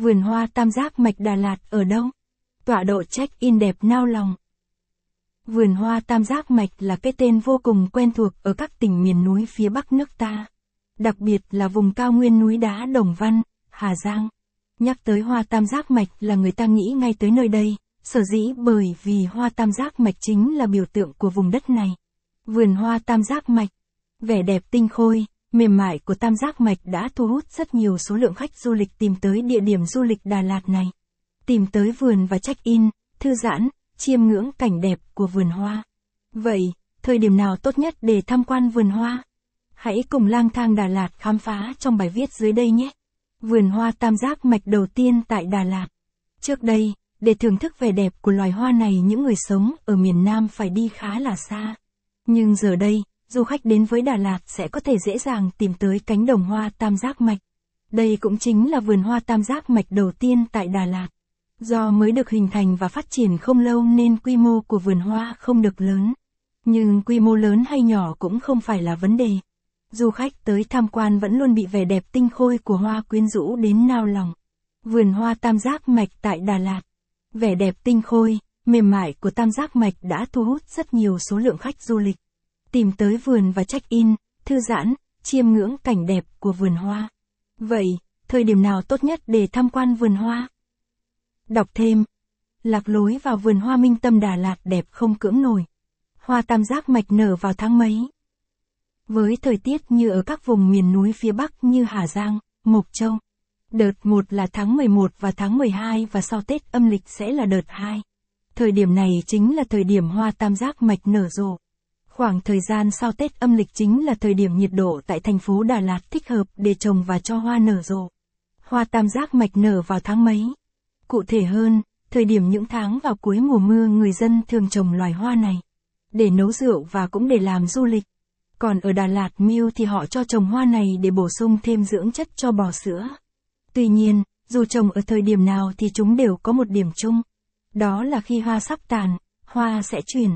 Vườn hoa tam giác mạch Đà Lạt ở đâu? Tọa độ check-in đẹp nao lòng. Vườn hoa tam giác mạch là cái tên vô cùng quen thuộc ở các tỉnh miền núi phía bắc nước ta. Đặc biệt là vùng cao nguyên núi đá Đồng Văn, Hà Giang. Nhắc tới hoa tam giác mạch là người ta nghĩ ngay tới nơi đây, sở dĩ bởi vì hoa tam giác mạch chính là biểu tượng của vùng đất này. Vườn hoa tam giác mạch, vẻ đẹp tinh khôi, mềm mại của tam giác mạch đã thu hút rất nhiều số lượng khách du lịch tìm tới địa điểm du lịch Đà Lạt này. Tìm tới vườn và check-in, thư giãn, chiêm ngưỡng cảnh đẹp của vườn hoa. Vậy, thời điểm nào tốt nhất để tham quan vườn hoa? Hãy cùng lang thang Đà Lạt khám phá trong bài viết dưới đây nhé. Vườn hoa tam giác mạch đầu tiên tại Đà Lạt. Trước đây, để thưởng thức vẻ đẹp của loài hoa này những người sống ở miền Nam phải đi khá là xa. Nhưng giờ đây, du khách đến với Đà Lạt sẽ có thể dễ dàng tìm tới cánh đồng hoa tam giác mạch. Đây cũng chính là vườn hoa tam giác mạch đầu tiên tại Đà Lạt. Do mới được hình thành và phát triển không lâu nên quy mô của vườn hoa không được lớn. Nhưng quy mô lớn hay nhỏ cũng không phải là vấn đề. Du khách tới tham quan vẫn luôn bị vẻ đẹp tinh khôi của hoa quyến rũ đến nao lòng. Vườn hoa tam giác mạch tại Đà Lạt. Vẻ đẹp tinh khôi, mềm mại của tam giác mạch đã thu hút rất nhiều số lượng khách du lịch. Tìm tới vườn và check-in, thư giãn, chiêm ngưỡng cảnh đẹp của vườn hoa. Vậy, thời điểm nào tốt nhất để tham quan vườn hoa? Đọc thêm. Lạc lối vào vườn hoa minh tâm Đà Lạt đẹp không cưỡng nổi. Hoa tam giác mạch nở vào tháng mấy? Với thời tiết như ở các vùng miền núi phía Bắc như Hà Giang, Mộc Châu. Đợt 1 là tháng 11 và tháng 12 và sau Tết âm lịch sẽ là đợt 2. Thời điểm này chính là thời điểm hoa tam giác mạch nở rộ. Khoảng thời gian sau Tết âm lịch chính là thời điểm nhiệt độ tại thành phố Đà Lạt thích hợp để trồng và cho hoa nở rộ. Hoa tam giác mạch nở vào tháng mấy? Cụ thể hơn, thời điểm những tháng vào cuối mùa mưa người dân thường trồng loài hoa này. Để nấu rượu và cũng để làm du lịch. Còn ở Đà Lạt Miêu thì họ cho trồng hoa này để bổ sung thêm dưỡng chất cho bò sữa. Tuy nhiên, dù trồng ở thời điểm nào thì chúng đều có một điểm chung. Đó là khi hoa sắp tàn, hoa sẽ chuyển.